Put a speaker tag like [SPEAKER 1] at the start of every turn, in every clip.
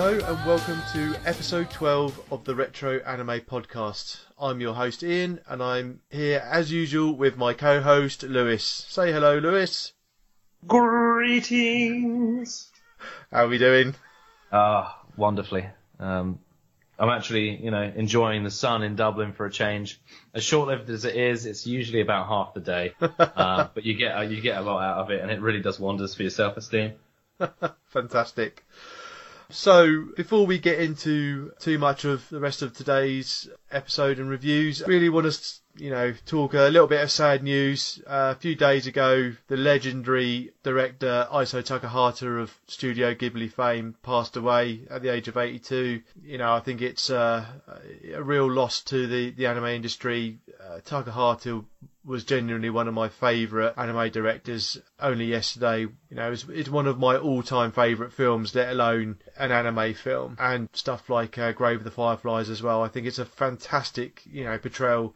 [SPEAKER 1] Hello and welcome to episode 12 of the Retro Anime Podcast. I'm your host Ian and I'm here as usual with my co-host Lewis. Say hello Lewis.
[SPEAKER 2] Greetings.
[SPEAKER 1] How are we doing?
[SPEAKER 2] Ah, wonderfully. Um, I'm actually, you know, enjoying the sun in Dublin for a change. As short-lived as it is, it's usually about half the day, uh, but you get uh, you get a lot out of it, and it really does wonders for your self-esteem.
[SPEAKER 1] Fantastic. So, before we get into too much of the rest of today's episode and reviews, I really want to, you know, talk a little bit of sad news. Uh, a few days ago, the legendary director Isao Takahata of Studio Ghibli fame passed away at the age of 82. You know, I think it's uh, a real loss to the, the anime industry. Uh, Takahata was genuinely one of my favourite anime directors. Only yesterday, you know, it's, one of my all-time favourite films, let alone an anime film, and stuff like uh, Grave of the Fireflies as well. I think it's a fantastic, you know, portrayal.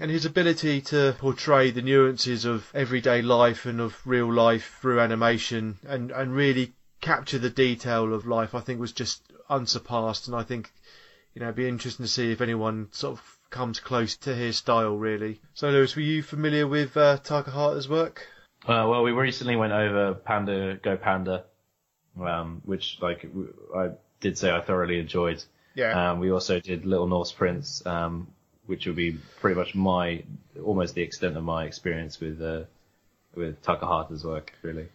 [SPEAKER 1] And his ability to portray the nuances of everyday life and of real life through animation and, and really capture the detail of life, I think was just unsurpassed. And I think, you know, it'd be interesting to see if anyone sort of comes close to his style, really. So, Lewis, were you familiar with uh, Takahata's work?
[SPEAKER 2] Uh, well, we recently went over Panda Go Panda, um, which like I did say I thoroughly enjoyed.
[SPEAKER 1] Yeah.
[SPEAKER 2] Um, we also did Little Norse Prince, um, which will be pretty much my almost the extent of my experience with uh, with Takahata's work, really.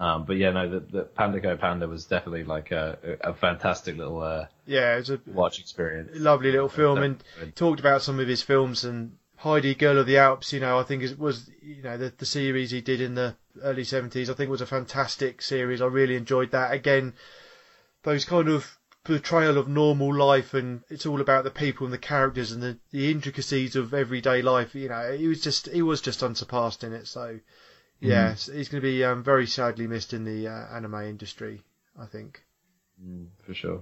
[SPEAKER 2] Um, but yeah, no, the, the Panda Go Panda was definitely like a, a fantastic little uh,
[SPEAKER 1] yeah, it was a
[SPEAKER 2] watch experience.
[SPEAKER 1] lovely little film, and talked about some of his films and Heidi, Girl of the Alps. You know, I think it was you know the the series he did in the early seventies. I think was a fantastic series. I really enjoyed that. Again, those kind of portrayal of normal life and it's all about the people and the characters and the, the intricacies of everyday life you know he was just he was just unsurpassed in it so yeah
[SPEAKER 2] Mm.
[SPEAKER 1] he's going to be um, very sadly missed in the uh, anime industry i think
[SPEAKER 2] Mm, for sure.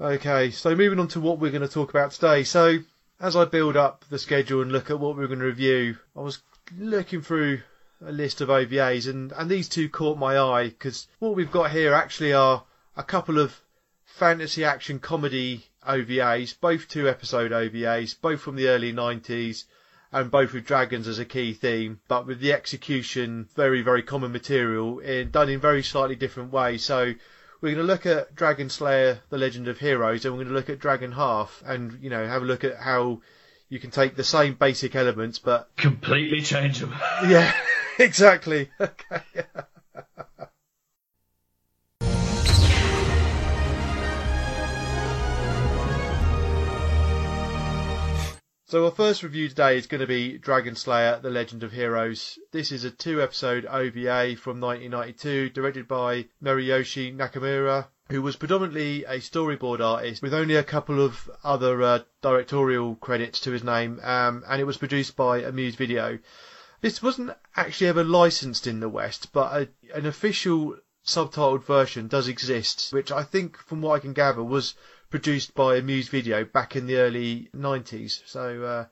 [SPEAKER 1] Okay so moving on to what we're going to talk about today so as i build up the schedule and look at what we're going to review i was looking through a list of ovas and and these two caught my eye because what we've got here actually are a couple of fantasy action comedy OVAs, both two episode OVAs, both from the early 90s, and both with dragons as a key theme, but with the execution very, very common material, in, done in very slightly different ways. So we're going to look at Dragon Slayer, The Legend of Heroes, and we're going to look at Dragon Half, and, you know, have a look at how you can take the same basic elements, but
[SPEAKER 2] Completely change them.
[SPEAKER 1] yeah, exactly. Okay. So our first review today is going to be Dragon Slayer: The Legend of Heroes. This is a two-episode OVA from 1992, directed by Moriyoshi Nakamura, who was predominantly a storyboard artist with only a couple of other uh, directorial credits to his name, um, and it was produced by Amuse Video. This wasn't actually ever licensed in the West, but a, an official subtitled version does exist, which I think, from what I can gather, was produced by Amuse Video back in the early 90s. So, uh,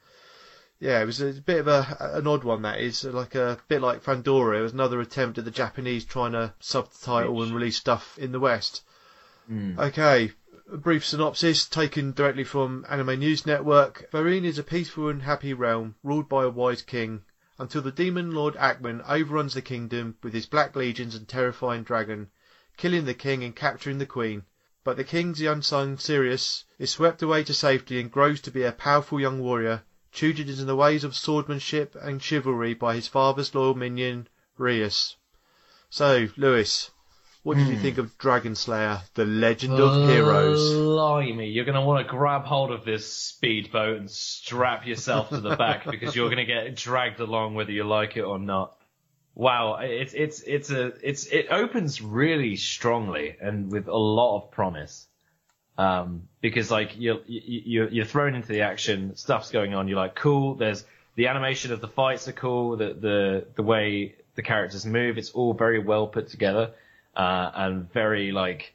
[SPEAKER 1] yeah, it was a bit of a an odd one. That is like a bit like Fandora. It was another attempt at the Japanese trying to subtitle and release stuff in the West.
[SPEAKER 2] Mm.
[SPEAKER 1] Okay, a brief synopsis taken directly from Anime News Network. Varine is a peaceful and happy realm ruled by a wise king until the demon lord Akdam overruns the kingdom with his black legions and terrifying dragon, killing the king and capturing the queen. But the king's young son Sirius is swept away to safety and grows to be a powerful young warrior, tutored in the ways of swordsmanship and chivalry by his father's loyal minion, Rius. So, Lewis, what did you
[SPEAKER 2] Hmm.
[SPEAKER 1] think of Dragon Slayer, The Legend of Heroes?
[SPEAKER 2] Blimey, you're going to want to grab hold of this speedboat and strap yourself to the back because you're going to get dragged along whether you like it or not. Wow, it's it's it's a it's it opens really strongly and with a lot of promise. Um, because like you're you're you're thrown into the action, stuff's going on. You're like, cool. There's the animation of the fights are cool. The the the way the characters move, it's all very well put together, uh, and very like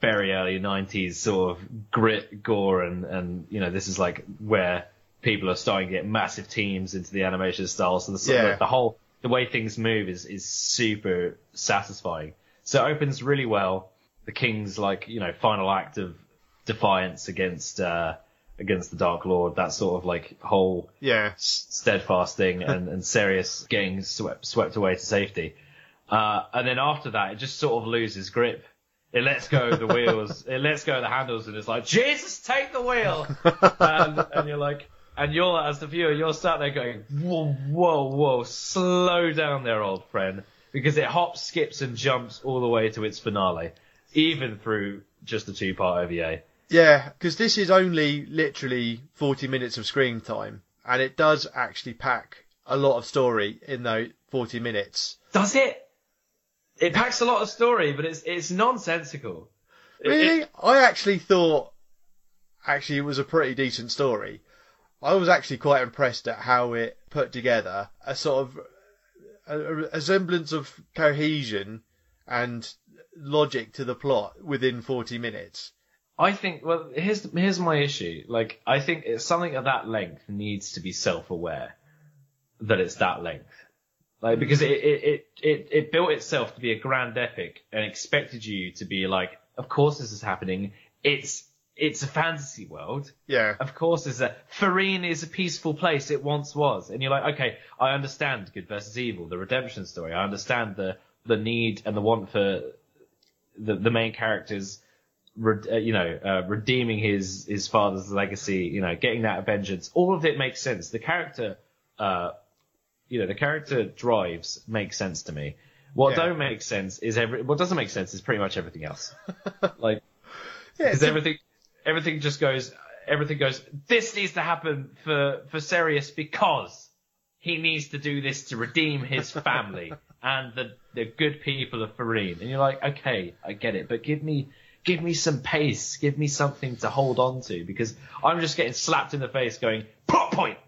[SPEAKER 2] very early 90s sort of grit, gore, and, and, you know, this is like where people are starting to get massive teams into the animation style. So the, sort of-
[SPEAKER 1] Yeah.
[SPEAKER 2] the whole, the way things move is, is super satisfying. So it opens really well. the king's like you know final act of defiance against uh, against the Dark Lord, that sort of like whole
[SPEAKER 1] Yeah.
[SPEAKER 2] steadfast thing, and and Sirius getting swept swept away to safety. Uh, and then after that, it just sort of loses grip. It lets go of the wheels, it lets go of the handles, and it's like, Jesus, take the wheel! and, and you're like, and you're, as the viewer, you're sat there going, whoa, whoa, whoa, slow down there, old friend. Because it hops, skips, and jumps all the way to its finale, even through just a two-part OVA.
[SPEAKER 1] Yeah, because this is only literally 40 minutes of screen time, and it does actually pack a lot of story in those 40 minutes.
[SPEAKER 2] Does it? It packs a lot of story, but it's it's nonsensical. It-
[SPEAKER 1] Really?
[SPEAKER 2] it-
[SPEAKER 1] I actually thought, actually, it was a pretty decent story. I was actually quite impressed at how it put together a sort of a, a semblance of cohesion and logic to the plot within 40 minutes.
[SPEAKER 2] I think. Well, here's here's my issue. Like, I think it's something of that length needs to be self-aware that it's that length. Like, because it it, it it built itself to be a grand epic and expected you to be like, of course this is happening. It's it's a fantasy world.
[SPEAKER 1] Yeah.
[SPEAKER 2] Of course, is a Farine is a peaceful place. It once was, and you're like, okay, I understand good versus evil, the redemption story. I understand the the need and the want for the the main characters, uh, you know, uh, redeeming his his father's legacy. You know, getting that vengeance. All of it makes sense. The character, uh, you know, the character drives make sense to me. What
[SPEAKER 1] Yeah.
[SPEAKER 2] don't make sense is every. What doesn't make sense is pretty much everything else. like
[SPEAKER 1] Yeah,
[SPEAKER 2] because everything everything just goes everything goes this needs to happen for for Sirius because he needs to do this to redeem his family and the the good people of Farine and you're like okay I get it but give me give me some pace give me something to hold on to because I'm just getting slapped in the face going plot point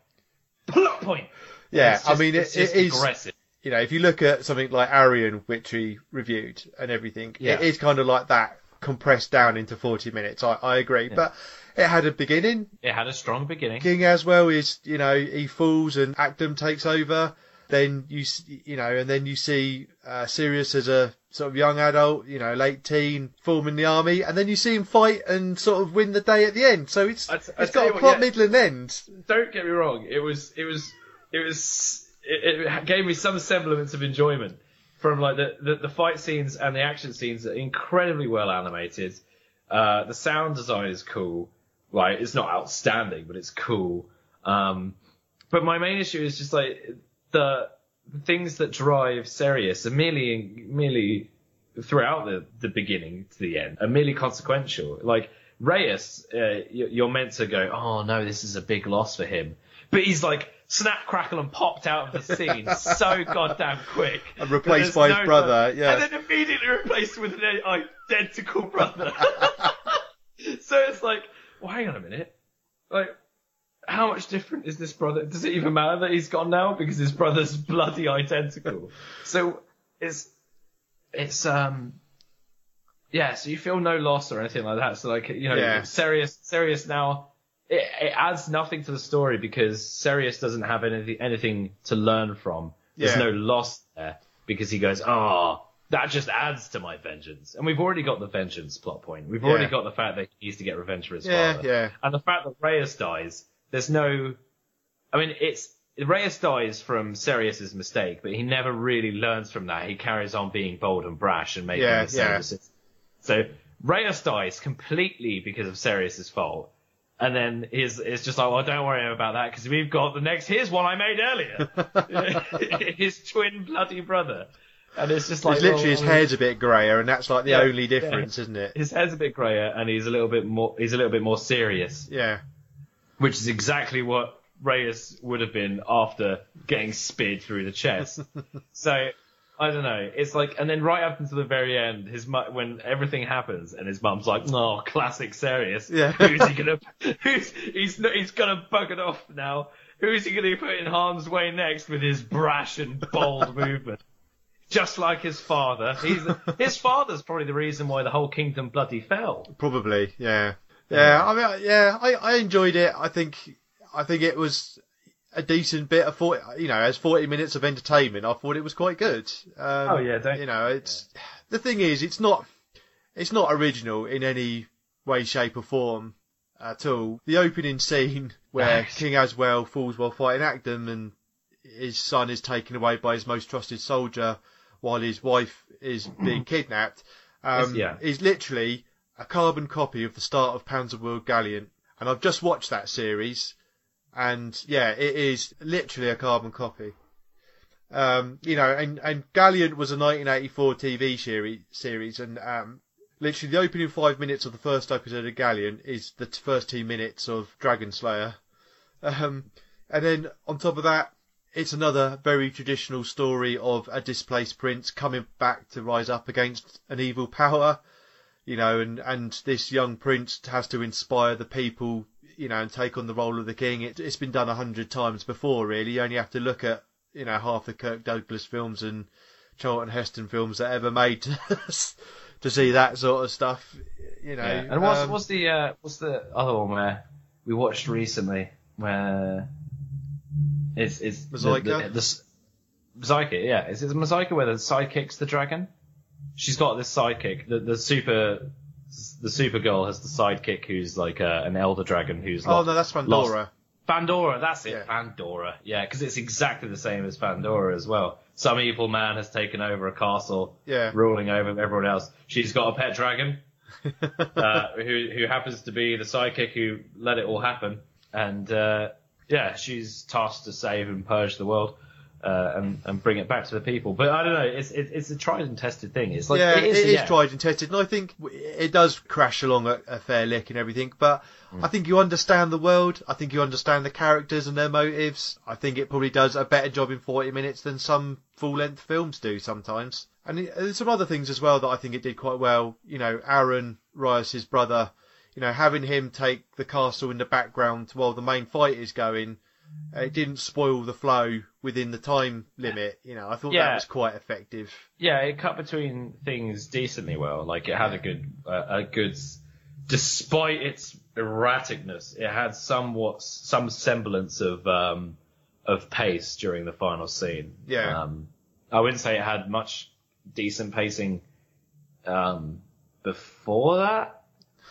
[SPEAKER 2] plot point
[SPEAKER 1] yeah,
[SPEAKER 2] It's
[SPEAKER 1] I mean, it, it is.
[SPEAKER 2] aggressive
[SPEAKER 1] you know, if you look at something like Arion, which we reviewed and everything,
[SPEAKER 2] Yeah.
[SPEAKER 1] it is kind of like that compressed down into 40 minutes. I, I agree. But it had a beginning.
[SPEAKER 2] it had a strong beginning
[SPEAKER 1] King as well is, you know, he falls and Akdam takes over. Then you, you know, and then you see uh, Sirius as a sort of young adult, you know, late teen, forming the army, and then you see him fight and sort of win the day at the end. So it's
[SPEAKER 2] I I
[SPEAKER 1] it's got a plot,
[SPEAKER 2] yeah.
[SPEAKER 1] middle, and end.
[SPEAKER 2] don't get me wrong. It was, it was, it was, it, it gave me some semblance of enjoyment from like the, the, the fight scenes and the action scenes are incredibly well animated. Uh, the sound design is cool. Right, it's not outstanding, but it's cool. Um, but my main issue is just like the, the things that drive Sirius are merely, merely throughout the, the beginning to the end are merely consequential. Like Reyes, uh, you're meant to go, oh no, this is a big loss for him, but he's like snap, crackle, and popped out of the scene so goddamn quick.
[SPEAKER 1] And replaced by his brother,
[SPEAKER 2] time-
[SPEAKER 1] yeah.
[SPEAKER 2] and then immediately replaced with an identical brother. so it's like, well, hang on a minute, like. How much different is this brother? Does it even matter that he's gone now because his brother's bloody identical? So it's it's um yeah, so you feel no loss or anything like that. So like you know,
[SPEAKER 1] Yeah.
[SPEAKER 2] serious Sirius now it, it adds nothing to the story because Sirius doesn't have anything anything to learn from. There's
[SPEAKER 1] Yeah.
[SPEAKER 2] no loss there because he goes, ah, that just adds to my vengeance. And we've already got the vengeance plot point. We've already got the fact that he needs to get revenge for his
[SPEAKER 1] Yeah,
[SPEAKER 2] father.
[SPEAKER 1] yeah.
[SPEAKER 2] And the fact that Reyes dies, there's no. I mean, it's. Reyes dies from Sirius's mistake, but he never really learns from that. He carries on being bold and brash and making
[SPEAKER 1] Yeah,
[SPEAKER 2] the same
[SPEAKER 1] yeah.
[SPEAKER 2] decisions. So Reyes dies completely because of Sirius's fault. And then his it's just like, well, don't worry about that because we've got the next. Here's one I made earlier. his twin bloody brother, and it's just like
[SPEAKER 1] It's literally his hair's a bit grayer, and that's like the
[SPEAKER 2] Yeah,
[SPEAKER 1] only
[SPEAKER 2] yeah.
[SPEAKER 1] difference, isn't it?
[SPEAKER 2] His head's a bit grayer, and he's a little bit more. He's a little bit more serious
[SPEAKER 1] Yeah.
[SPEAKER 2] which is exactly what Reyes would have been after getting speared through the chest. so I don't know. It's like, and then right up until the very end, his mu- when everything happens, and his mum's like, "No, classic serious.
[SPEAKER 1] Yeah.
[SPEAKER 2] Who's he gonna? Who's he's not, he's gonna bug it off now? Who's he gonna put in harm's way next with his brash and bold movement?" Just like his father, he's his father's probably the reason why the whole kingdom bloody fell.
[SPEAKER 1] Probably, yeah, yeah. I mean, yeah, I, I enjoyed it. I think, I think it was a decent bit of forty, you know, as forty minutes of entertainment. I thought it was quite good. Um,
[SPEAKER 2] Oh, yeah, don't-
[SPEAKER 1] you know, it's the thing is, it's not, it's not original in any way, shape, or form at all. The opening scene where
[SPEAKER 2] Nice.
[SPEAKER 1] King Aswell falls while fighting Akdam and his son is taken away by his most trusted soldier while his wife is being kidnapped um,
[SPEAKER 2] yeah.
[SPEAKER 1] is literally a carbon copy of the start of Panzer World Galient. And I've just watched that series, and yeah, it is literally a carbon copy. Um, you know, and, and was a 1984 TV series, series, and um, literally the opening five minutes of the first episode of Galient is the t- first two minutes of Dragon Slayer. Um, and then on top of that, it's another very traditional story of a displaced prince coming back to rise up against an evil power, you know, and, and this young prince has to inspire the people, you know, and take on the role of the king. It, it's been done a hundred times before, really. You only have to look at, you know, half the Kirk Douglas films and Charlton Heston films that ever made to, to see that sort of stuff, you know.
[SPEAKER 2] Yeah. And what's
[SPEAKER 1] um,
[SPEAKER 2] what's the uh, what's the other one where we watched recently where it's it's the-
[SPEAKER 1] Mosaica?
[SPEAKER 2] The, the, the, Mosaica, yeah. Is it Mosaica where the sidekick's the dragon? She's got this sidekick. The the super the super girl has the sidekick who's like uh, an elder dragon who's
[SPEAKER 1] Oh
[SPEAKER 2] lost-
[SPEAKER 1] no, that's Pandora.
[SPEAKER 2] Pandora, that's it.
[SPEAKER 1] Yeah.
[SPEAKER 2] Pandora. Yeah, because it's exactly the same as Pandora as well. Some evil man has taken over a castle,
[SPEAKER 1] Yeah.
[SPEAKER 2] ruling over everyone else. She's got a pet dragon, uh, who who happens to be the sidekick who let it all happen. And uh, yeah, she's tasked to save and purge the world. Uh, and and bring it back to the people, but I don't know. It's it, it's a tried and tested thing. It's like
[SPEAKER 1] yeah,
[SPEAKER 2] it is,
[SPEAKER 1] it is
[SPEAKER 2] yeah.
[SPEAKER 1] tried and tested, and I think it does crash along a, a fair lick and everything. But
[SPEAKER 2] Hmm.
[SPEAKER 1] I think you understand the world. I think you understand the characters and their motives. I think it probably does a better job in 40 minutes than some full-length films do sometimes. And it- there's some other things as well that I think it did quite well. You know, Aaron Rios' brother. You know, having him take the castle in the background while the main fight is going. It didn't spoil the flow within the time limit. You know, I thought that was quite effective.
[SPEAKER 2] yeah, it cut between things decently well. Like it had a good, uh, a good, despite its erraticness, it had somewhat some semblance of um, of pace during the final scene.
[SPEAKER 1] Yeah.
[SPEAKER 2] Um, I wouldn't say it had much decent pacing um, before that,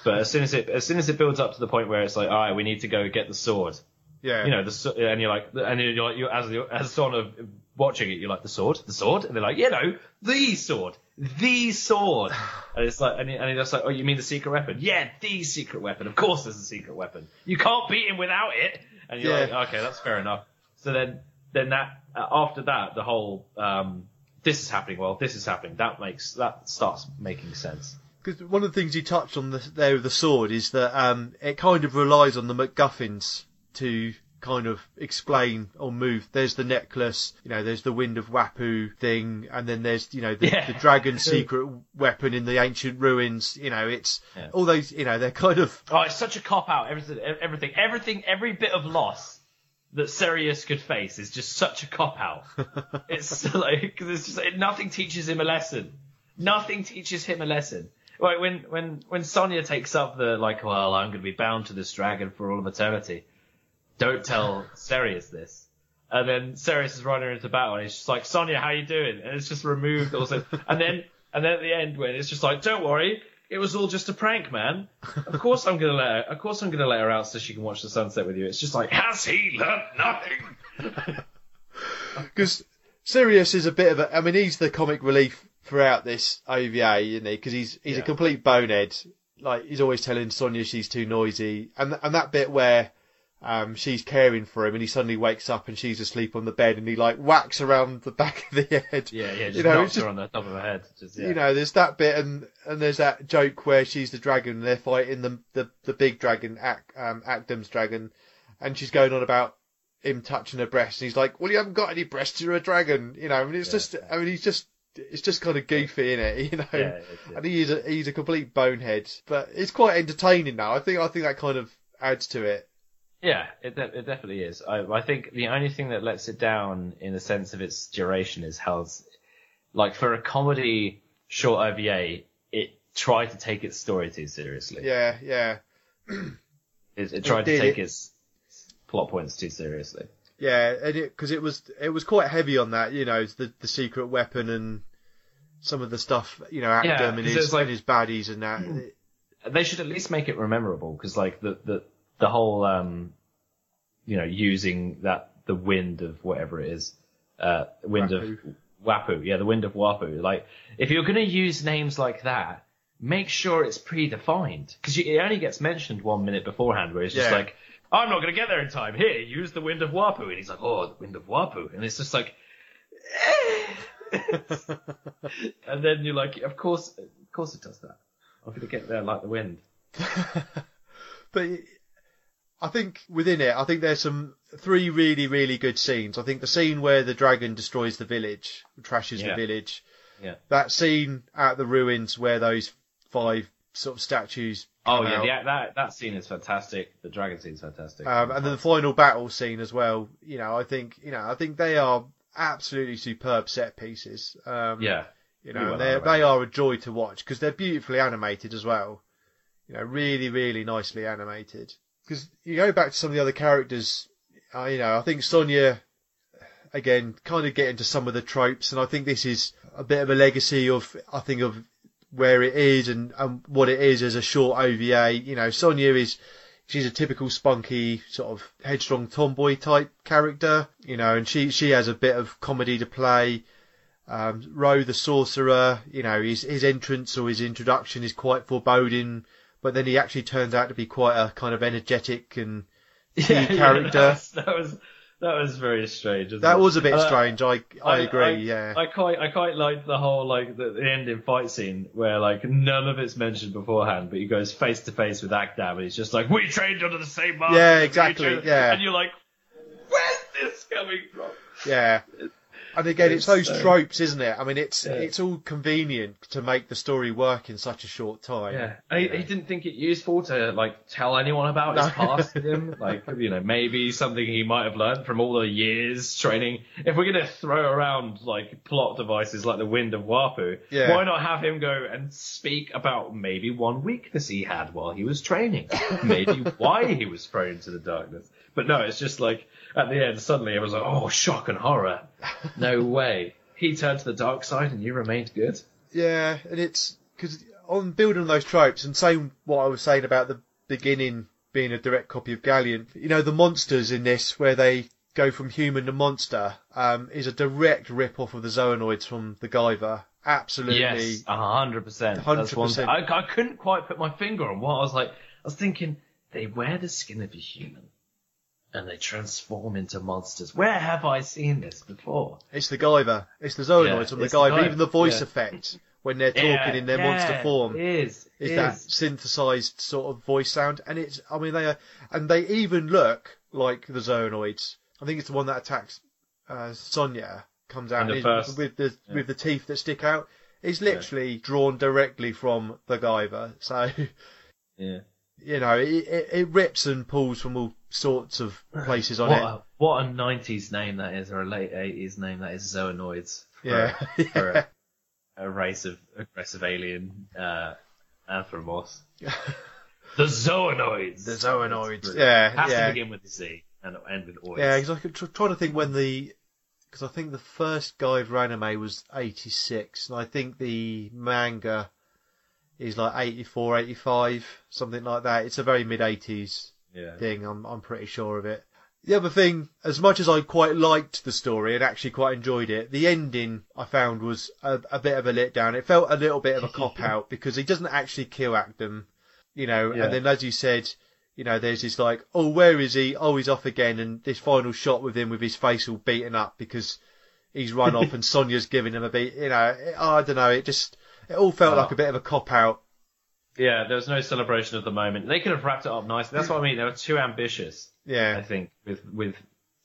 [SPEAKER 2] but as soon as it as soon as it builds up to the point where it's like, all right, we need to go get the sword.
[SPEAKER 1] Yeah.
[SPEAKER 2] You know, the and you're like, and you're like, you're, as you as sort of watching it, you're like, the sword, the sword, and they're like, you know, the sword, the sword, and it's like, and, and he's like, oh, you mean the secret weapon? Yeah, the secret weapon. Of course, there's a secret weapon. You can't beat him without it. And you're
[SPEAKER 1] Yeah.
[SPEAKER 2] like, okay, that's fair enough. So then, then that uh, after that, the whole um, this is happening. Well, this is happening. That makes that starts making sense.
[SPEAKER 1] Because one of the things you touched on the, there with the sword is that um, it kind of relies on the MacGuffins to kind of explain or move. There's the necklace, you know, there's the Wind of Wapu thing, and then there's, you know, the,
[SPEAKER 2] Yeah.
[SPEAKER 1] the dragon's secret weapon in the ancient ruins. You know, it's
[SPEAKER 2] Yeah.
[SPEAKER 1] all those, you know, they're kind of,
[SPEAKER 2] Oh, it's such a cop out. Everything, everything, everything, every bit of loss that Sirius could face is just such a cop out. it's like because it's just it, nothing teaches him a lesson. Nothing teaches him a lesson. Like when when when Sonya takes up the like, well, I'm going to be bound to this dragon for all of eternity. Don't tell Sirius this. And then Sirius is running into battle, and he's just like, Sonya, how you doing? And it's just removed also. and then and then at the end when it's just like, don't worry, it was all just a prank, man. Of course I'm gonna let her. Of course I'm gonna let her out so she can watch the sunset with you. It's just like, has he learnt nothing?
[SPEAKER 1] because Sirius is a bit of a, I mean, he's the comic relief throughout this OVA, isn't he? Because he's he's a complete bonehead. Like he's always telling Sonia she's too noisy, and and that bit where um she's caring for him, and he suddenly wakes up and she's asleep on the bed, and he like whacks around the back of the head.
[SPEAKER 2] Yeah, yeah, just
[SPEAKER 1] You know,
[SPEAKER 2] knocks
[SPEAKER 1] just-
[SPEAKER 2] her on the top of her head. Just, yeah.
[SPEAKER 1] You know, there's that bit, and and there's that joke where she's the dragon, and they're fighting the the the big dragon, Ak, um, Akdam's dragon, and she's going on about him touching her breast, and he's like, "Well, you haven't got any breasts, you're a dragon," you know. I mean, it's
[SPEAKER 2] Yeah.
[SPEAKER 1] just, I mean, he's just, it's just kind of goofy, is it? You know.
[SPEAKER 2] Yeah, it is, yeah.
[SPEAKER 1] And he is a he's a complete bonehead, but it's quite entertaining now. I think I think that kind of adds to it.
[SPEAKER 2] Yeah, it, de- it definitely is. I, I think the only thing that lets it down in the sense of its duration is how, it's, like, for a comedy short OVA, it tried to take its story too seriously.
[SPEAKER 1] Yeah, yeah,
[SPEAKER 2] It, it tried
[SPEAKER 1] did,
[SPEAKER 2] to take
[SPEAKER 1] it-
[SPEAKER 2] its plot points too seriously.
[SPEAKER 1] yeah, and it because it was it was quite heavy on that, you know, the the secret weapon and some of the stuff, you know, Akdam
[SPEAKER 2] Yeah,
[SPEAKER 1] and his
[SPEAKER 2] like-
[SPEAKER 1] and his baddies and that.
[SPEAKER 2] they should at least make it memorable because like the the the whole um you know using that the wind of whatever it is uh wind
[SPEAKER 1] Wapu.
[SPEAKER 2] of wapu. Yeah the wind of wapu. Like if you're going to use names like that make sure it's predefined. Because it only gets mentioned one minute beforehand where it's just
[SPEAKER 1] Yeah.
[SPEAKER 2] like I'm not going to get there in time. Here use the wind of wapu. And he's like oh the wind of wapu. And it's just like and then you're like of course of course it does that. I'm going to get there like the wind.
[SPEAKER 1] But I think within it, I think there's some three really, really good scenes. I think the scene where the dragon destroys the village, trashes
[SPEAKER 2] Yeah.
[SPEAKER 1] the village.
[SPEAKER 2] Yeah.
[SPEAKER 1] That scene at the ruins where those five sort of statues.
[SPEAKER 2] Oh yeah, yeah, that that scene is fantastic. The dragon scene's fantastic.
[SPEAKER 1] Um, and then the final battle scene as well. You know, I think you know, I think they are absolutely superb set pieces. Um,
[SPEAKER 2] yeah,
[SPEAKER 1] you know,
[SPEAKER 2] well
[SPEAKER 1] they they are a joy to watch because they're beautifully animated as well. You know, really, really nicely animated. Because you go back to some of the other characters, uh, you know, I think Sonya, again, kind of get into some of the tropes, and I think this is a bit of a legacy of, I think, of where it is and, and what it is as a short OVA. You know, Sonya is, she's a typical spunky, sort of headstrong tomboy type character, you know, and she, she has a bit of comedy to play. Um, Ro the sorcerer, you know, his his entrance or his introduction is quite foreboding, but then he actually turns out to be quite a kind of energetic and
[SPEAKER 2] yeah,
[SPEAKER 1] character.
[SPEAKER 2] that, was, that was that was very strange.
[SPEAKER 1] that
[SPEAKER 2] it?
[SPEAKER 1] was a bit
[SPEAKER 2] Uh,
[SPEAKER 1] strange. I I agree.
[SPEAKER 2] I,
[SPEAKER 1] yeah,
[SPEAKER 2] I quite I quite liked the whole like the, the ending fight scene where like none of it's mentioned beforehand, but he goes face to face with Akdam and he's just like, "We trained under the same master."
[SPEAKER 1] Yeah, exactly, yeah.
[SPEAKER 2] and you're like, "Where's this coming from?"
[SPEAKER 1] yeah. And again, it's
[SPEAKER 2] It's
[SPEAKER 1] those
[SPEAKER 2] so-
[SPEAKER 1] tropes, isn't it? I mean, it's
[SPEAKER 2] Yeah.
[SPEAKER 1] it's all convenient to make the story work in such a short time.
[SPEAKER 2] Yeah, he, he didn't think it useful to like tell anyone about his past him. Like, you know, maybe something he might have learned from all the years training. If we're gonna throw around like plot devices like the Wind of Wapu,
[SPEAKER 1] Yeah.
[SPEAKER 2] why not have him go and speak about maybe one weakness he had while he was training, maybe why he was thrown to the darkness. But no, it's just like at the end suddenly it was like, oh, shock and horror. No way. He turned to the dark side and you remained good.
[SPEAKER 1] Yeah, and it's because on building on those tropes and saying what I was saying about the beginning being a direct copy of Galient, you know, the monsters in this where they go from human to monster um, is a direct rip off of the Zoanoids from the Guyver. Absolutely.
[SPEAKER 2] Yes, a hundred percent. That's one
[SPEAKER 1] 100%.
[SPEAKER 2] I, I couldn't quite put my finger on what I was like. I was thinking they wear the skin of a human and they transform into monsters. Where have I seen this before?
[SPEAKER 1] It's the Guyver. It's the Zoanoids
[SPEAKER 2] Yeah,
[SPEAKER 1] from the Guyver. Even the voice
[SPEAKER 2] yeah.
[SPEAKER 1] effect when they're talking in their monster form.
[SPEAKER 2] It is.
[SPEAKER 1] is
[SPEAKER 2] it
[SPEAKER 1] that
[SPEAKER 2] is.
[SPEAKER 1] synthesized sort of voice sound, and it's I mean they are, and they even look like the Zoanoids. I think it's the one that attacks uh, Sonya comes out
[SPEAKER 2] the first-
[SPEAKER 1] with the
[SPEAKER 2] yeah.
[SPEAKER 1] with the teeth that stick out. It's literally drawn directly from the Guyver, so
[SPEAKER 2] Yeah.
[SPEAKER 1] You know it, it, it rips and pulls from all sorts of places on
[SPEAKER 2] What
[SPEAKER 1] it.
[SPEAKER 2] a, what a 90s name that is, or a late 80s name that is, Zoanoids. For,
[SPEAKER 1] Yeah,
[SPEAKER 2] For a, a race of aggressive alien uh, anthropomorphs. The Zoanoids.
[SPEAKER 1] The
[SPEAKER 2] brilliant.
[SPEAKER 1] Yeah,
[SPEAKER 2] Has
[SPEAKER 1] yeah.
[SPEAKER 2] to begin with the Z and end with oids.
[SPEAKER 1] Yeah, because I could tr- trying to think when the because I think the first Guyver anime was eighty six, and I think the manga is like 84, 85, something like that. It's a very mid eighties
[SPEAKER 2] yeah.
[SPEAKER 1] thing. I'm I'm pretty sure of it. The other thing, as much as I quite liked the story and actually quite enjoyed it, the ending I found was a, a bit of a letdown. It felt a little bit of a cop out because he doesn't actually kill Akdam, you know.
[SPEAKER 2] Yeah.
[SPEAKER 1] And then, as you said, you know, there's this like, oh, where is he? Oh, he's off again. And this final shot with him with his face all beaten up because he's run off and Sonia's giving him a beat. You know, I don't know. It just it all felt
[SPEAKER 2] Oh.
[SPEAKER 1] like a bit of a cop out.
[SPEAKER 2] Yeah, there was no celebration of the moment. They could have wrapped it up nicely. That's what I mean. They were too ambitious,
[SPEAKER 1] Yeah, I
[SPEAKER 2] think, with with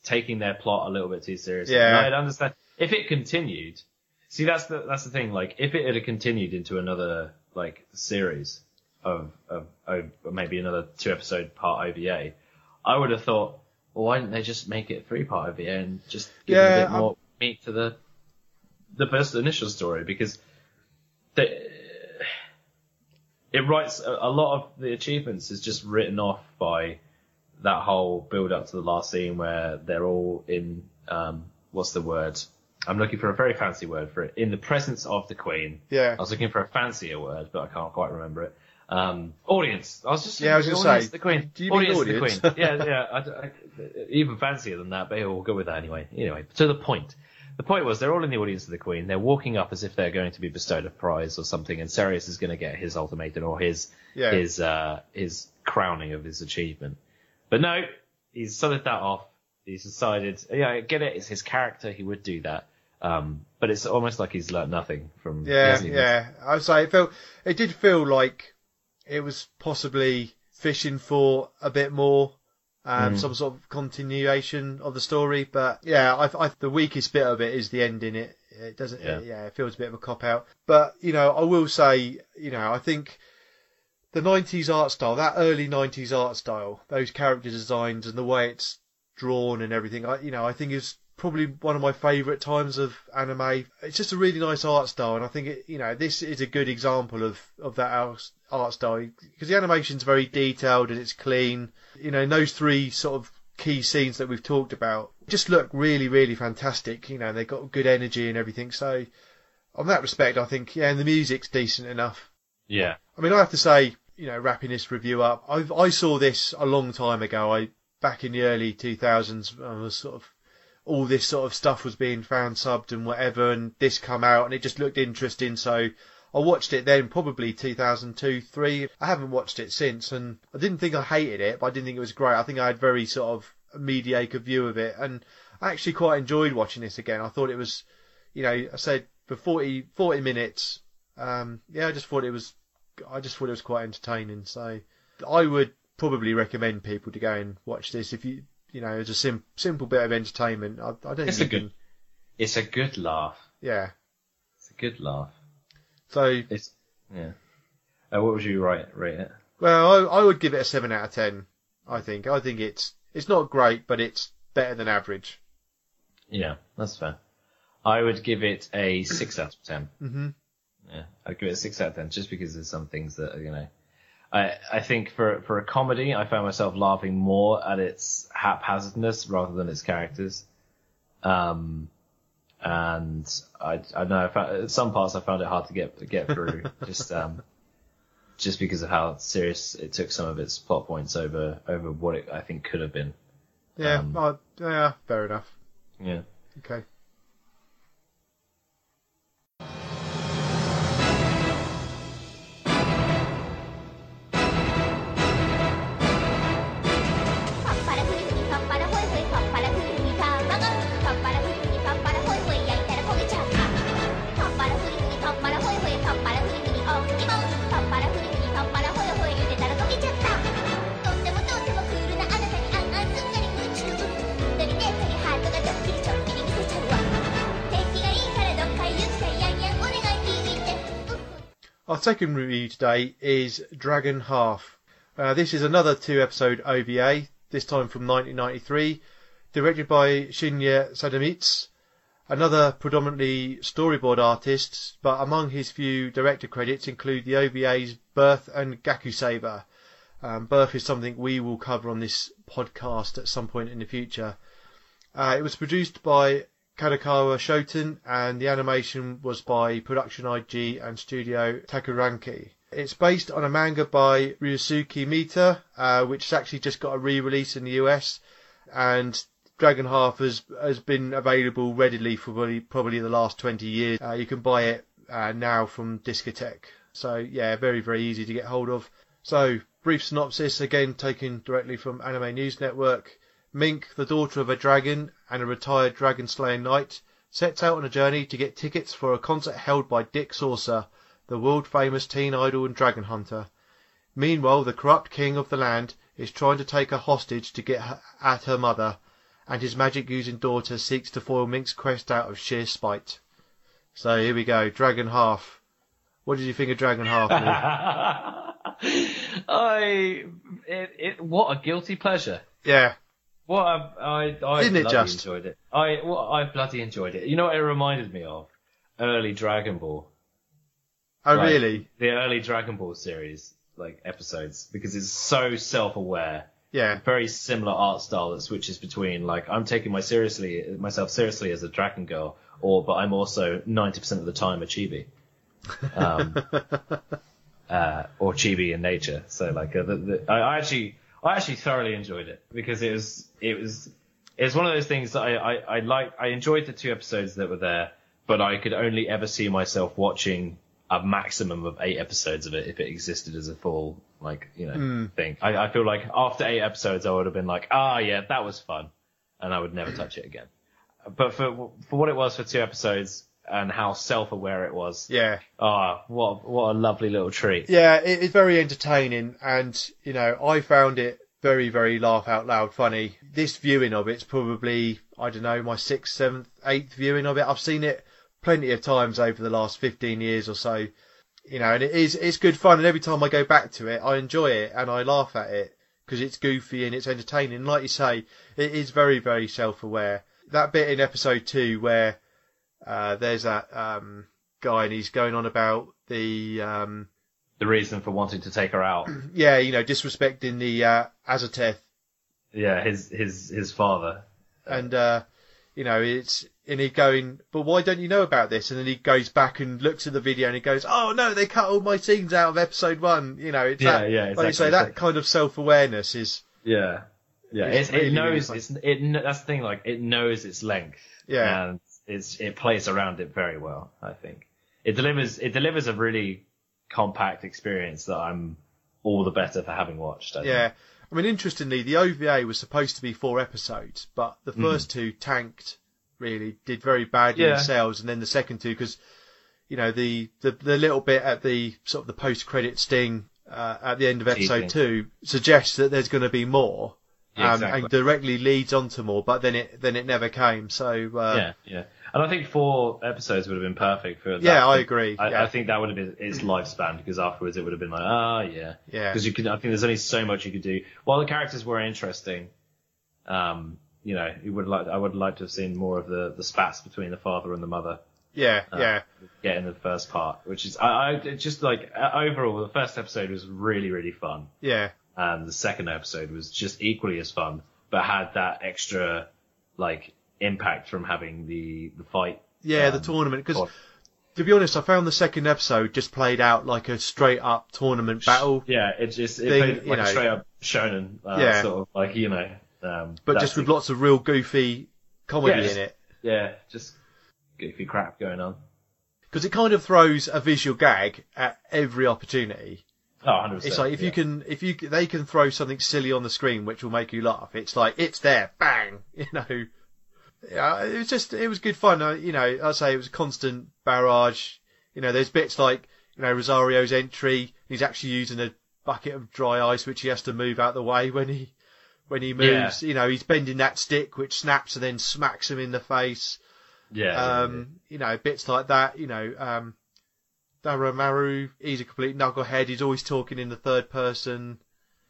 [SPEAKER 2] taking their plot a little bit too seriously.
[SPEAKER 1] Yeah.
[SPEAKER 2] And I'd understand if it continued. See, that's the that's the thing. Like, if it had continued into another like series of of, of maybe another two episode part OVA, I would have thought, well, why didn't they just make it three part OVA and just give
[SPEAKER 1] Yeah,
[SPEAKER 2] a bit
[SPEAKER 1] I'm-
[SPEAKER 2] more meat to the the first initial story because the, it writes a, a lot of the achievements is just written off by that whole build up to the last scene where they're all in um what's the word I'm looking for a very fancy word for it. In the presence of the Queen.
[SPEAKER 1] Yeah.
[SPEAKER 2] I was looking for a fancier word, but I can't quite remember it. Um, audience. I was just
[SPEAKER 1] Yeah, I was
[SPEAKER 2] looking
[SPEAKER 1] gonna
[SPEAKER 2] for
[SPEAKER 1] say,
[SPEAKER 2] audience of the Queen.
[SPEAKER 1] do you
[SPEAKER 2] audience,
[SPEAKER 1] audience?
[SPEAKER 2] the Queen. Yeah, yeah. I, I, even fancier than that, but we'll go with that anyway. Anyway, to the point. The point was they're all in the audience of the Queen. They're walking up as if they're going to be bestowed a prize or something, and Sirius is going to get his ultimatum or his
[SPEAKER 1] Yeah.
[SPEAKER 2] his uh, his crowning of his achievement. But no, he's solid that off. He's decided, yeah, I get it. It's his character. He would do that. Um, but it's almost like he's learnt nothing from.
[SPEAKER 1] Yeah, yeah. I would say it felt, it did feel like it was possibly fishing for a bit more, um,
[SPEAKER 2] Mm.
[SPEAKER 1] some sort of continuation of the story. But yeah, I, I, the weakest bit of it is the ending. It, it doesn't,
[SPEAKER 2] Yeah.
[SPEAKER 1] yeah. it feels a bit of a cop out. But you know, I will say, you know, I think the 90s art style, that early 90s art style, those character designs and the way it's drawn and everything, I, you know, I think is probably one of my favourite times of anime. It's just a really nice art style, and I think it, you know, this is a good example of of that art art style because the animation's very detailed and it's clean. You know, those three sort of key scenes that we've talked about just look really, really fantastic. You know, they've got good energy and everything. So, on that respect, I think yeah, and the music's decent enough.
[SPEAKER 2] Yeah.
[SPEAKER 1] I mean, I have to say, you know, wrapping this review up, I I saw this a long time ago. I back in the early 2000s, I was sort of all this sort of stuff was being fan subbed and whatever, and this come out and it just looked interesting. So I watched it then, probably 2002, three. I haven't watched it since, and I didn't think I hated it, but I didn't think it was great. I think I had very sort of mediocre view of it, and I actually quite enjoyed watching this again. I thought it was, you know, I said for 40, 40 minutes. Um, yeah, I just thought it was, I just thought it was quite entertaining. So I would probably recommend people to go and watch this if you, you know, as a sim- simple bit of entertainment. I, I don't
[SPEAKER 2] It's
[SPEAKER 1] think
[SPEAKER 2] a good-
[SPEAKER 1] can-
[SPEAKER 2] It's a good laugh.
[SPEAKER 1] yeah.
[SPEAKER 2] It's a good laugh.
[SPEAKER 1] So
[SPEAKER 2] It's yeah. Uh, what would you rate rate it?
[SPEAKER 1] Well, I, I would give it a seven out of ten. I think. I think it's it's not great, but it's better than average.
[SPEAKER 2] Yeah, that's fair. I would give it a six out of ten.
[SPEAKER 1] hmm
[SPEAKER 2] Yeah, I'd give it a six out of ten just because there's some things that you know. I I think for for a comedy, I found myself laughing more at its haphazardness rather than its characters. Um, and I I know I found, some parts I found it hard to get get through just um just because of how serious it took some of its plot points over over what it I think could have been.
[SPEAKER 1] Yeah.
[SPEAKER 2] Um,
[SPEAKER 1] I- yeah. Fair enough.
[SPEAKER 2] Yeah.
[SPEAKER 1] Okay. Second review today is Dragon Half. Uh, this is another two episode OVA, this time from 1993, directed by Shinya Sadamitsu, another predominantly storyboard artist, but among his few director credits include the OVA's Birth and Gaku Saber. Um, Birth is something we will cover on this podcast at some point in the future. Uh, it was produced by Kadokawa Shoten, and the animation was by Production IG and Studio Takuranke. It's based on a manga by Ryusuke Mita, uh, which has actually just got a re-release in the US, and Dragon Half has has been available readily for probably, probably the last 20 years. Uh, you can buy it uh, now from Discotek. So yeah, very very easy to get hold of. So brief synopsis again taken directly from Anime News Network. Mink, the daughter of a dragon and a retired dragon slaying knight, sets out on a journey to get tickets for a concert held by Dick Saucer, the world famous teen idol and dragon hunter. Meanwhile, the corrupt king of the land is trying to take her hostage to get at her mother, and his magic using daughter seeks to foil Mink's quest out of sheer spite. So here we go, Dragon Half. What did you think of Dragon Half?
[SPEAKER 2] I it, it what a guilty pleasure.
[SPEAKER 1] yeah,
[SPEAKER 2] What a, I I
[SPEAKER 1] Didn't it just?
[SPEAKER 2] enjoyed it. I well, I bloody enjoyed it. You know what it reminded me of? Early Dragon Ball.
[SPEAKER 1] oh
[SPEAKER 2] Like,
[SPEAKER 1] really?
[SPEAKER 2] The early Dragon Ball series like episodes because it's so self-aware.
[SPEAKER 1] Yeah.
[SPEAKER 2] very similar art style that switches between like I'm taking my seriously myself seriously as a Dragon Girl, or but I'm also 90% of the time a chibi, um, uh, or chibi in nature. So like uh, the, the, I, I actually I actually thoroughly enjoyed it because it was it was it was one of those things that I I, I like I enjoyed the two episodes that were there, but I could only ever see myself watching a maximum of eight episodes of it if it existed as a full like you know thing. I, I feel like after eight episodes I would have been like, ah yeah, that was fun, and I would never touch it again. But for for what it was for two episodes and how self aware it was,
[SPEAKER 1] Yeah.
[SPEAKER 2] ah what what a lovely little treat.
[SPEAKER 1] Yeah, it, it's very entertaining, and you know, I found it very, very laugh out loud funny. This viewing of it's probably, I don't know, my sixth, seventh, eighth viewing of it. I've seen it plenty of times over the last 15 years or so, you know, and it is, it's good fun. And every time I go back to it, I enjoy it and I laugh at it because it's goofy and it's entertaining. Like you say, it is very, very self-aware. That bit in episode two where, uh, there's that, um, guy and he's going on about the, um,
[SPEAKER 2] The reason for wanting to take her out,
[SPEAKER 1] yeah, you know, disrespecting the uh, Azateth,
[SPEAKER 2] yeah, his his his father.
[SPEAKER 1] and uh, you know, it's and he going, but why don't you know about this? And then he goes back and looks at the video and he goes, oh no, they cut all my scenes out of episode one. You know, it's
[SPEAKER 2] Yeah,
[SPEAKER 1] that,
[SPEAKER 2] yeah,
[SPEAKER 1] like you say, that kind of self awareness is,
[SPEAKER 2] Yeah, yeah.
[SPEAKER 1] It's, really,
[SPEAKER 2] it knows
[SPEAKER 1] really
[SPEAKER 2] it's it. That's the thing. Like it knows its length.
[SPEAKER 1] Yeah.
[SPEAKER 2] and it's it plays around it very well. I think it delivers it delivers a really compact experience that I'm all the better for having watched. I think.
[SPEAKER 1] yeah. I mean, interestingly, the OVA was supposed to be four episodes, but the first two tanked. Really, did very badly.
[SPEAKER 2] Yeah.
[SPEAKER 1] in sales, and then the second two because you know the, the the little bit at the sort of the post credit sting uh, at the end of episode two suggests that there's going to be more,
[SPEAKER 2] Yeah,
[SPEAKER 1] um,
[SPEAKER 2] exactly.
[SPEAKER 1] and directly leads on to more. But then it then it never came. So uh,
[SPEAKER 2] yeah, yeah. And I think four episodes would have been perfect for. That.
[SPEAKER 1] Yeah, I agree,
[SPEAKER 2] I,
[SPEAKER 1] yeah.
[SPEAKER 2] I think that would have been its lifespan because afterwards it would have been like, ah, yeah,
[SPEAKER 1] Yeah.
[SPEAKER 2] Because you could, I think there's only so much you could do. While the characters were interesting, um, you know, you would like, I would like to have seen more of the the spats between the father and the mother.
[SPEAKER 1] yeah,
[SPEAKER 2] Uh,
[SPEAKER 1] yeah,
[SPEAKER 2] Get in the first part, which is, I, I just like uh, overall the first episode was really really fun,
[SPEAKER 1] yeah,
[SPEAKER 2] and the second episode was just equally as fun, but had that extra like impact from having the the fight.
[SPEAKER 1] yeah. the
[SPEAKER 2] um,
[SPEAKER 1] tournament because to be honest, I found the second episode just played out like a straight up tournament battle,
[SPEAKER 2] Yeah, it just it
[SPEAKER 1] thing,
[SPEAKER 2] played
[SPEAKER 1] you
[SPEAKER 2] like
[SPEAKER 1] know.
[SPEAKER 2] a straight up shonen, uh,
[SPEAKER 1] Yeah.
[SPEAKER 2] sort of like you know, um,
[SPEAKER 1] but just with
[SPEAKER 2] the-
[SPEAKER 1] lots of real goofy comedy
[SPEAKER 2] Yeah,
[SPEAKER 1] in it.
[SPEAKER 2] yeah, just goofy crap going on.
[SPEAKER 1] because it kind of throws a visual gag at every opportunity.
[SPEAKER 2] Oh, 100%.
[SPEAKER 1] It's like if
[SPEAKER 2] yeah.
[SPEAKER 1] you can, if you they can throw something silly on the screen which will make you laugh. It's like it's there, bang, you know. Yeah, it was just it was good fun. You know, I say it was a constant barrage. You know, there's bits like you know Rosario's entry. He's actually using a bucket of dry ice which he has to move out the way when he when he moves. You know, he's bending that stick which snaps and then smacks him in the face.
[SPEAKER 2] yeah, yeah,
[SPEAKER 1] Um, you know, bits like that. You know, um, Damaramu, he's a complete knucklehead. He's always talking in the third person.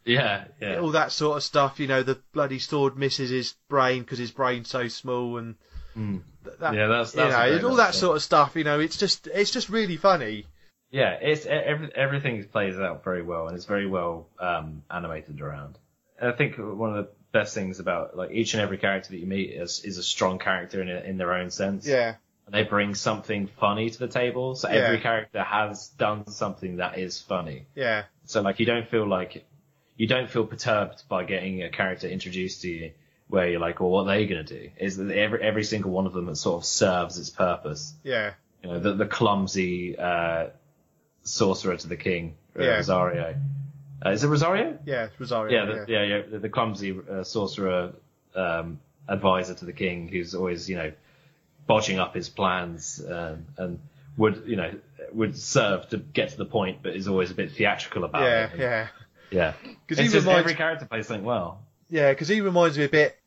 [SPEAKER 2] yeah, yeah,
[SPEAKER 1] All that sort of stuff. You know, the bloody sword misses his brain because his brain's so small, and
[SPEAKER 2] Mm.
[SPEAKER 1] that,
[SPEAKER 2] Yeah, that's-
[SPEAKER 1] you
[SPEAKER 2] that's a
[SPEAKER 1] know, all that sort of stuff. You know, it's just it's just really funny.
[SPEAKER 2] yeah. It's every, everything plays out very well, and it's very well um, animated around. I think one of the best things about like each and every character that you meet is is a strong character in in their own sense.
[SPEAKER 1] Yeah,
[SPEAKER 2] And they bring something funny to the table. So
[SPEAKER 1] Yeah.
[SPEAKER 2] every character has done something that is funny.
[SPEAKER 1] yeah,
[SPEAKER 2] So like you don't feel like you don't feel perturbed by getting a character introduced to you where you're like, well, what are they going to do? Is that every every single one of them that sort of serves its purpose.
[SPEAKER 1] yeah,
[SPEAKER 2] You know, the the clumsy uh, sorcerer to the king, uh,
[SPEAKER 1] Yeah.
[SPEAKER 2] Rosario. Uh, is it Rosario?
[SPEAKER 1] yeah. Rosario.
[SPEAKER 2] Yeah, the, yeah, yeah. The, the clumsy uh, sorcerer um, advisor to the king, who's always you know bodging up his plans um, and would you know would serve to get to the point, but is always a bit theatrical about
[SPEAKER 1] yeah,
[SPEAKER 2] it. And-
[SPEAKER 1] yeah.
[SPEAKER 2] yeah.
[SPEAKER 1] 'Cause
[SPEAKER 2] It's
[SPEAKER 1] he
[SPEAKER 2] just
[SPEAKER 1] reminds-
[SPEAKER 2] every character plays something well.
[SPEAKER 1] Yeah, because he reminds me a bit.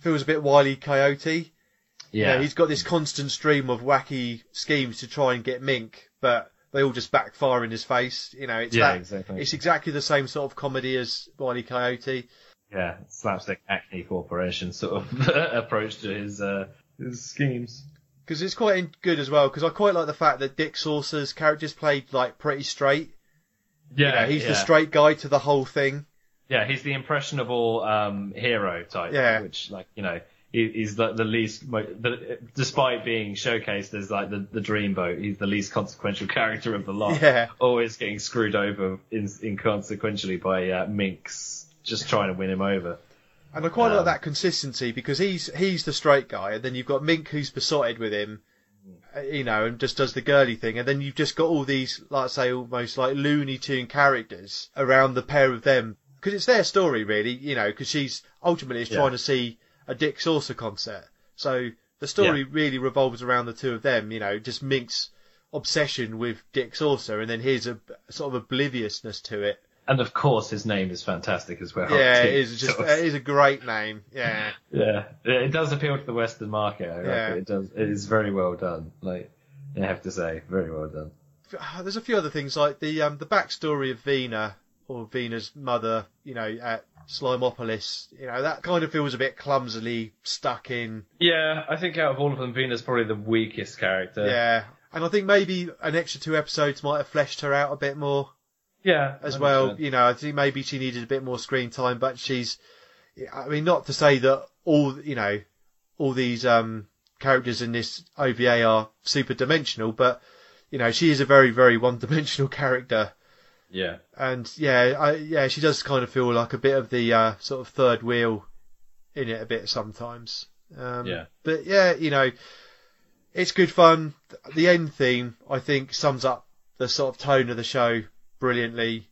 [SPEAKER 1] Feels a bit Wily Coyote. You
[SPEAKER 2] Yeah.
[SPEAKER 1] know, he's got this constant stream of wacky schemes to try and get Mink, but they all just backfire in his face. You know, it's
[SPEAKER 2] Yeah,
[SPEAKER 1] that,
[SPEAKER 2] exactly.
[SPEAKER 1] It's exactly the same sort of comedy as Wily Coyote.
[SPEAKER 2] yeah, slapstick Acme Corporation sort of approach to his uh, his schemes.
[SPEAKER 1] Because it's quite good as well. Because I quite like the fact that Dick Saucer's character's played like pretty straight.
[SPEAKER 2] Yeah,
[SPEAKER 1] You know, he's
[SPEAKER 2] yeah.
[SPEAKER 1] the straight guy to the whole thing.
[SPEAKER 2] Yeah, he's the impressionable um, hero type.
[SPEAKER 1] Yeah.
[SPEAKER 2] Which, like, you know, he, he's the, the least, the, despite being showcased as like the, the dreamboat, he's the least consequential character of the lot.
[SPEAKER 1] Yeah.
[SPEAKER 2] Always getting screwed over in, inconsequentially by uh, Minx just trying to win him over.
[SPEAKER 1] And I quite like
[SPEAKER 2] Um,
[SPEAKER 1] that consistency because he's he's the straight guy, and then you've got Mink who's besotted with him, uh, you know, and just does the girly thing, and then you've just got all these, like I say, almost like Looney Tune characters around the pair of them because it's their story really, you know, because she's ultimately is
[SPEAKER 2] Yeah.
[SPEAKER 1] trying to see a Dick Saucer concert, so the story
[SPEAKER 2] Yeah.
[SPEAKER 1] really revolves around the two of them, you know, just Mink's obsession with Dick Saucer, and then his a, sort of obliviousness to it.
[SPEAKER 2] And of course, his name is fantastic as well.
[SPEAKER 1] Yeah, it is just it is a great name. Yeah.
[SPEAKER 2] Yeah, it does appeal to the Western market. I reckon.
[SPEAKER 1] Yeah.
[SPEAKER 2] It does. It is very well done. Like I have to say, very well done.
[SPEAKER 1] there's a few other things like the um, the backstory of Vina or Vina's mother, you know, at Slimeopolis. You know, that kind of feels a bit clumsily stuck in.
[SPEAKER 2] Yeah, I think out of all of them, Vina's probably the weakest character.
[SPEAKER 1] Yeah, and I think maybe an extra two episodes might have fleshed her out a bit more
[SPEAKER 2] yeah,
[SPEAKER 1] as well.
[SPEAKER 2] 100%.
[SPEAKER 1] You know, I think maybe she needed a bit more screen time, but she's. I mean, not to say that all you know, all these um, characters in this OVA are super dimensional, but you know, she is a very very one dimensional character.
[SPEAKER 2] Yeah,
[SPEAKER 1] and yeah, I, yeah, she does kind of feel like a bit of the uh, sort of third wheel in it a bit sometimes. Um,
[SPEAKER 2] Yeah.
[SPEAKER 1] But yeah, you know, it's good fun. The end theme, I think, sums up the sort of tone of the show brilliantly.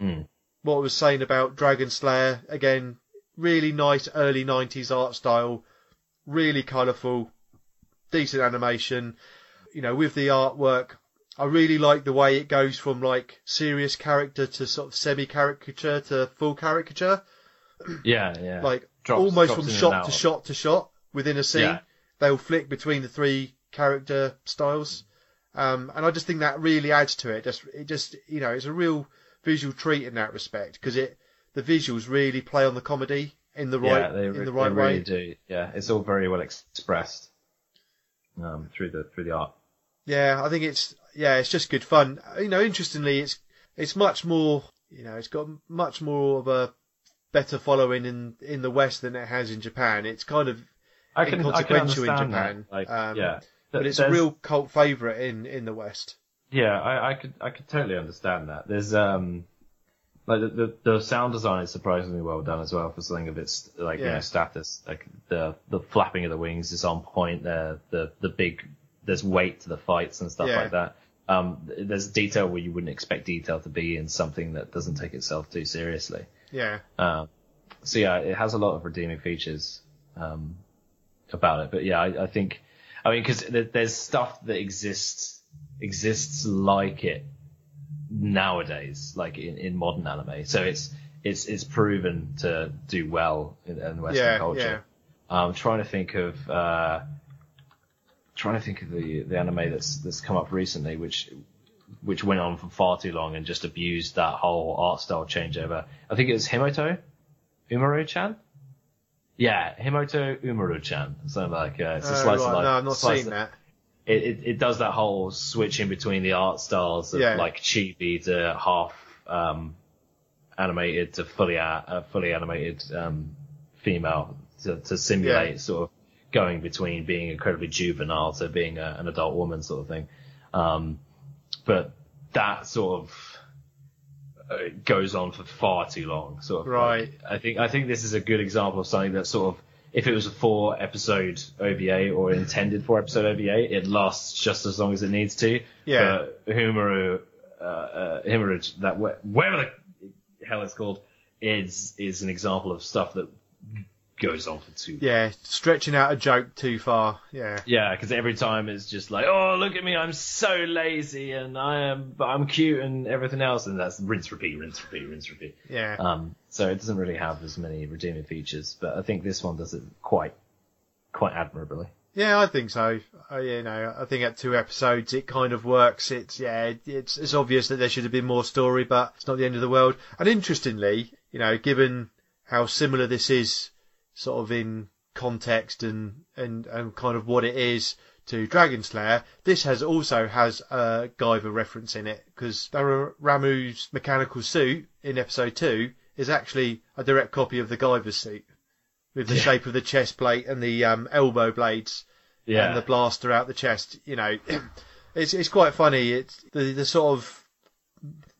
[SPEAKER 2] Mm.
[SPEAKER 1] What I was saying about Dragon Slayer, again, really nice early 90s art style, really colourful, decent animation. You know, with the artwork, I really like the way it goes from like serious character to sort of semi caricature to full caricature.
[SPEAKER 2] yeah, yeah.
[SPEAKER 1] Like
[SPEAKER 2] Drops-
[SPEAKER 1] almost
[SPEAKER 2] drops
[SPEAKER 1] from shot to shot to shot within a scene.
[SPEAKER 2] Yeah.
[SPEAKER 1] They'll flick between the three character styles. Um, and I just think that really adds to it. Just, it just, you know, it's a real visual treat in that respect because it, the visuals really play on the comedy in the right,
[SPEAKER 2] yeah, they,
[SPEAKER 1] in the right
[SPEAKER 2] they
[SPEAKER 1] way.
[SPEAKER 2] really do. Yeah, it's all very well expressed um, through the through the art.
[SPEAKER 1] Yeah, I think it's yeah, it's just good fun. You know, interestingly, it's it's much more. You know, it's got much more of a better following in in the West than it has in Japan. It's kind of
[SPEAKER 2] I can, I can
[SPEAKER 1] inconsequential in Japan.
[SPEAKER 2] That. Like,
[SPEAKER 1] um,
[SPEAKER 2] yeah,
[SPEAKER 1] but it's a real cult favourite in in the West.
[SPEAKER 2] Yeah, I, I could I could totally understand that. There's um like the, the the sound design is surprisingly well done as well for something of its like you know status. Like the the flapping of the wings is on point. There the the big there's weight to the fights and stuff
[SPEAKER 1] Yeah.
[SPEAKER 2] like that. Um, there's detail where you wouldn't expect detail to be in something that doesn't take itself too seriously.
[SPEAKER 1] Yeah,
[SPEAKER 2] Um, so yeah, it has a lot of redeeming features um, about it. But yeah, I, I think, I mean, because there's stuff that exists exists like it nowadays, like in, in modern anime. So it's it's it's proven to do well in, in Western
[SPEAKER 1] Yeah,
[SPEAKER 2] culture. I'm trying to think of uh, trying to think of the the anime that's that's come up recently, which which went on for far too long and just abused that whole art style changeover. I think it was Himouto Umaru-chan. Yeah, Himouto Umaru-chan. Something like uh, it's a
[SPEAKER 1] Uh,
[SPEAKER 2] slice of life.
[SPEAKER 1] no, I've not seen
[SPEAKER 2] of-
[SPEAKER 1] that.
[SPEAKER 2] It, it it does that whole switch in between the art styles of
[SPEAKER 1] Yeah.
[SPEAKER 2] like chibi to half um, animated to fully a, uh, fully animated um, female to, to simulate
[SPEAKER 1] Yeah.
[SPEAKER 2] sort of going between being incredibly juvenile to being a, an adult woman sort of thing. Um, but that sort of uh, goes on for far too long. Sort of.
[SPEAKER 1] Right.
[SPEAKER 2] like, I think I think this is a good example of something that sort of if it was a four episode OVA or intended four episode OVA, it lasts just as long as it needs to.
[SPEAKER 1] Yeah.
[SPEAKER 2] But Humoru, uh, uh, that wh- whatever the hell it's called, is is an example of stuff that goes on for too.
[SPEAKER 1] Yeah, stretching out a joke too far. Yeah,
[SPEAKER 2] Yeah, because every time it's just like, oh, look at me, I'm so lazy and I am, but I'm cute and everything else, and that's rinse, repeat, rinse, repeat, rinse, repeat.
[SPEAKER 1] yeah.
[SPEAKER 2] Um, so it doesn't really have as many redeeming features, but I think this one does it quite, quite admirably.
[SPEAKER 1] Yeah, I think so. I, you know, I think at two episodes it kind of works. It's yeah, it's it's obvious that there should have been more story, but it's not the end of the world. And interestingly, you know, given how similar this is, sort of in context and and and kind of what it is to Dragon Slayer, this has also has a Guyver reference in it because Ramu's mechanical suit in episode two is actually a direct copy of the Guyver's suit with the
[SPEAKER 2] Yeah.
[SPEAKER 1] shape of the chest plate and the um, elbow blades
[SPEAKER 2] Yeah.
[SPEAKER 1] and the blaster out the chest. You know, it's it's quite funny. It's the the sort of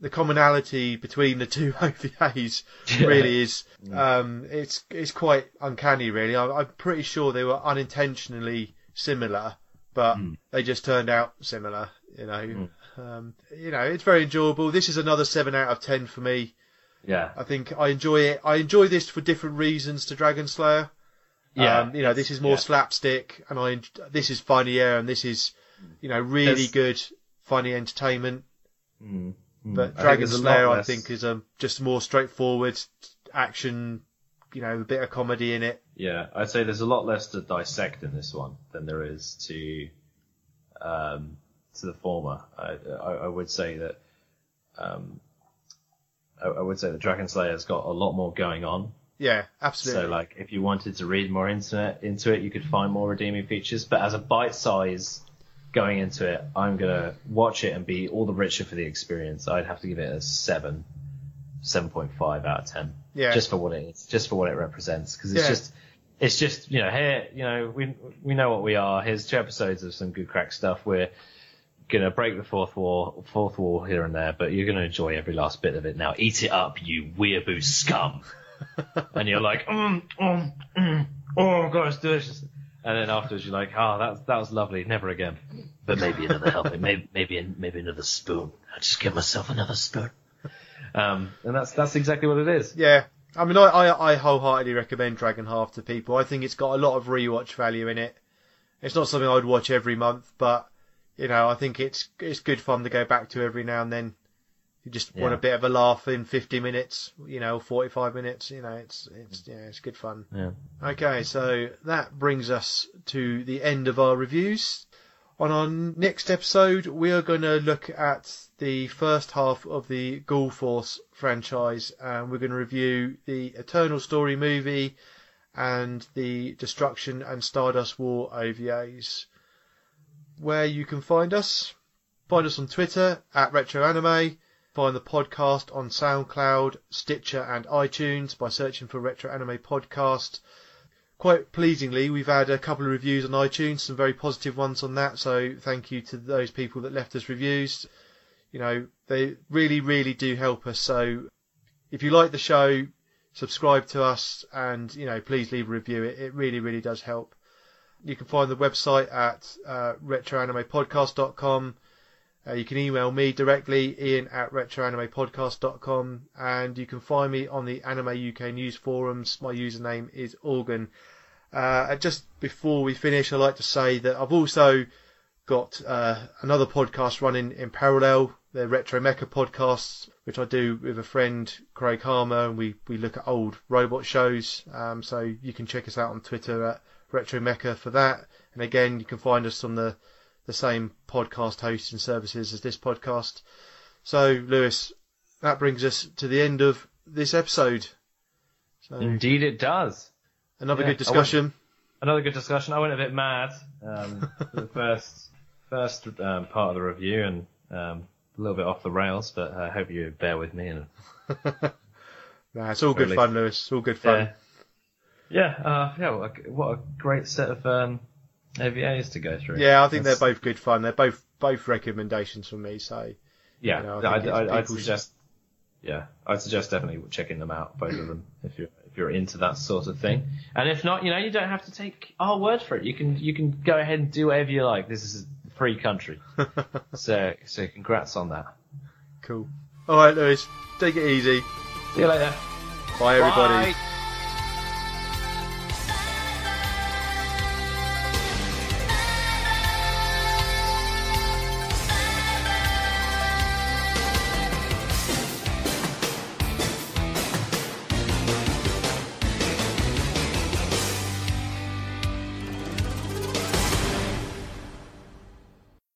[SPEAKER 1] the commonality between the two OVAs
[SPEAKER 2] Yeah.
[SPEAKER 1] really is. Um, it's it's quite uncanny, really. I, I'm pretty sure they were unintentionally similar, but
[SPEAKER 2] Mm.
[SPEAKER 1] they just turned out similar. You know, um, you know, it's very enjoyable. This is another seven out of ten for me.
[SPEAKER 2] yeah.
[SPEAKER 1] I think I enjoy it. I enjoy this for different reasons to Dragon Slayer.
[SPEAKER 2] Yeah.
[SPEAKER 1] Um, you know, this is more
[SPEAKER 2] Yeah.
[SPEAKER 1] slapstick, and I this is funnier, and this is, you know, really
[SPEAKER 2] There's-
[SPEAKER 1] good, funny entertainment.
[SPEAKER 2] Mm. Mm.
[SPEAKER 1] But
[SPEAKER 2] I
[SPEAKER 1] Dragon
[SPEAKER 2] a lot
[SPEAKER 1] Slayer, I think, is um, just more straightforward action. You know, a bit of comedy in it.
[SPEAKER 2] Yeah, I'd say there's a lot less to dissect in this one than there is to um, to the former. I, I, I would say that um, I, I would say that Dragon Slayer's got a lot more going on.
[SPEAKER 1] Yeah, absolutely.
[SPEAKER 2] So like, if you wanted to read more into it, into it, you could find more redeeming features. But as a bite size going into it, I'm gonna watch it and be all the richer for the experience. I'd have to give it a seven, seven point five out of ten.
[SPEAKER 1] Yeah.
[SPEAKER 2] Just for what it is, just for what it represents, because it's
[SPEAKER 1] Yeah.
[SPEAKER 2] just, it's just you know here you know we we know what we are. Here's two episodes of some good crack stuff. We're gonna break the fourth wall, fourth wall here and there, but you're gonna enjoy every last bit of it. Now eat it up, you weeaboo scum. and you're like, mm, mm, mm, oh god, it's delicious. And then afterwards you're like, oh, that that was lovely, never again. But maybe another helping, maybe maybe maybe another spoon. I'll just give myself another spoon. Um, and that's that's exactly what it is.
[SPEAKER 1] Yeah, I mean, I, I, I wholeheartedly recommend Dragon Half to people. I think it's got a lot of rewatch value in it. It's not something I'd watch every month, but you know, I think it's it's good fun to go back to every now and then. You just want a bit of a laugh in 50 minutes, you know, 45 minutes. You know, it's it's mm. yeah, it's good fun.
[SPEAKER 2] Yeah.
[SPEAKER 1] Okay, so that brings us to the end of our reviews. On our next episode, we are going to look at the first half of the Gall Force franchise, and we're going to review the Eternal Story movie and the Destruction and Stardust War OVAs. Where you can find us, find us on Twitter at RetroAnime. Find the podcast on SoundCloud, Stitcher, and iTunes by searching for Retro Anime Podcast quite pleasingly, we've had a couple of reviews on iTunes, some very positive ones on that. So thank you to those people that left us reviews. You know, they really, really do help us. So if you like the show, subscribe to us and, you know, please leave a review. It, it really, really does help. You can find the website at uh, retroanimepodcast.com. Uh, you can email me directly, ian at retroanimepodcast.com, and you can find me on the Anime UK News forums. My username is Organ. Uh, just before we finish, I'd like to say that I've also got uh, another podcast running in parallel, the Retro Mecha podcasts, which I do with a friend, Craig Harmer, and we, we look at old robot shows. Um, so you can check us out on Twitter at Retro Mecha for that. And again, you can find us on the the same podcast hosting services as this podcast. So, Lewis, that brings us to the end of this episode. So,
[SPEAKER 2] Indeed, it does.
[SPEAKER 1] another
[SPEAKER 2] yeah,
[SPEAKER 1] good discussion.
[SPEAKER 2] Another good discussion. I went a bit mad um, for the first first um, part of the review and um, a little bit off the rails, but I hope you bear with me. And
[SPEAKER 1] Nah, it's all good fun, Lewis. It's all good fun.
[SPEAKER 2] yeah, yeah, uh, yeah. What a, what a great set of um, OVAs to go through.
[SPEAKER 1] Yeah, I think
[SPEAKER 2] That's-
[SPEAKER 1] they're both good fun. They're both both recommendations from me. So,
[SPEAKER 2] Yeah,
[SPEAKER 1] you know, I
[SPEAKER 2] I would I'd, I'd suggest. Yeah, I'd suggest definitely checking them out, both of them, if you're if you're into that sort of thing. And if not, you know, you don't have to take our word for it. You can you can go ahead and do whatever you like. This is a free country, so so congrats on that.
[SPEAKER 1] cool. All right, Lewis, take it easy.
[SPEAKER 2] See you later.
[SPEAKER 1] Bye, everybody.
[SPEAKER 2] Bye.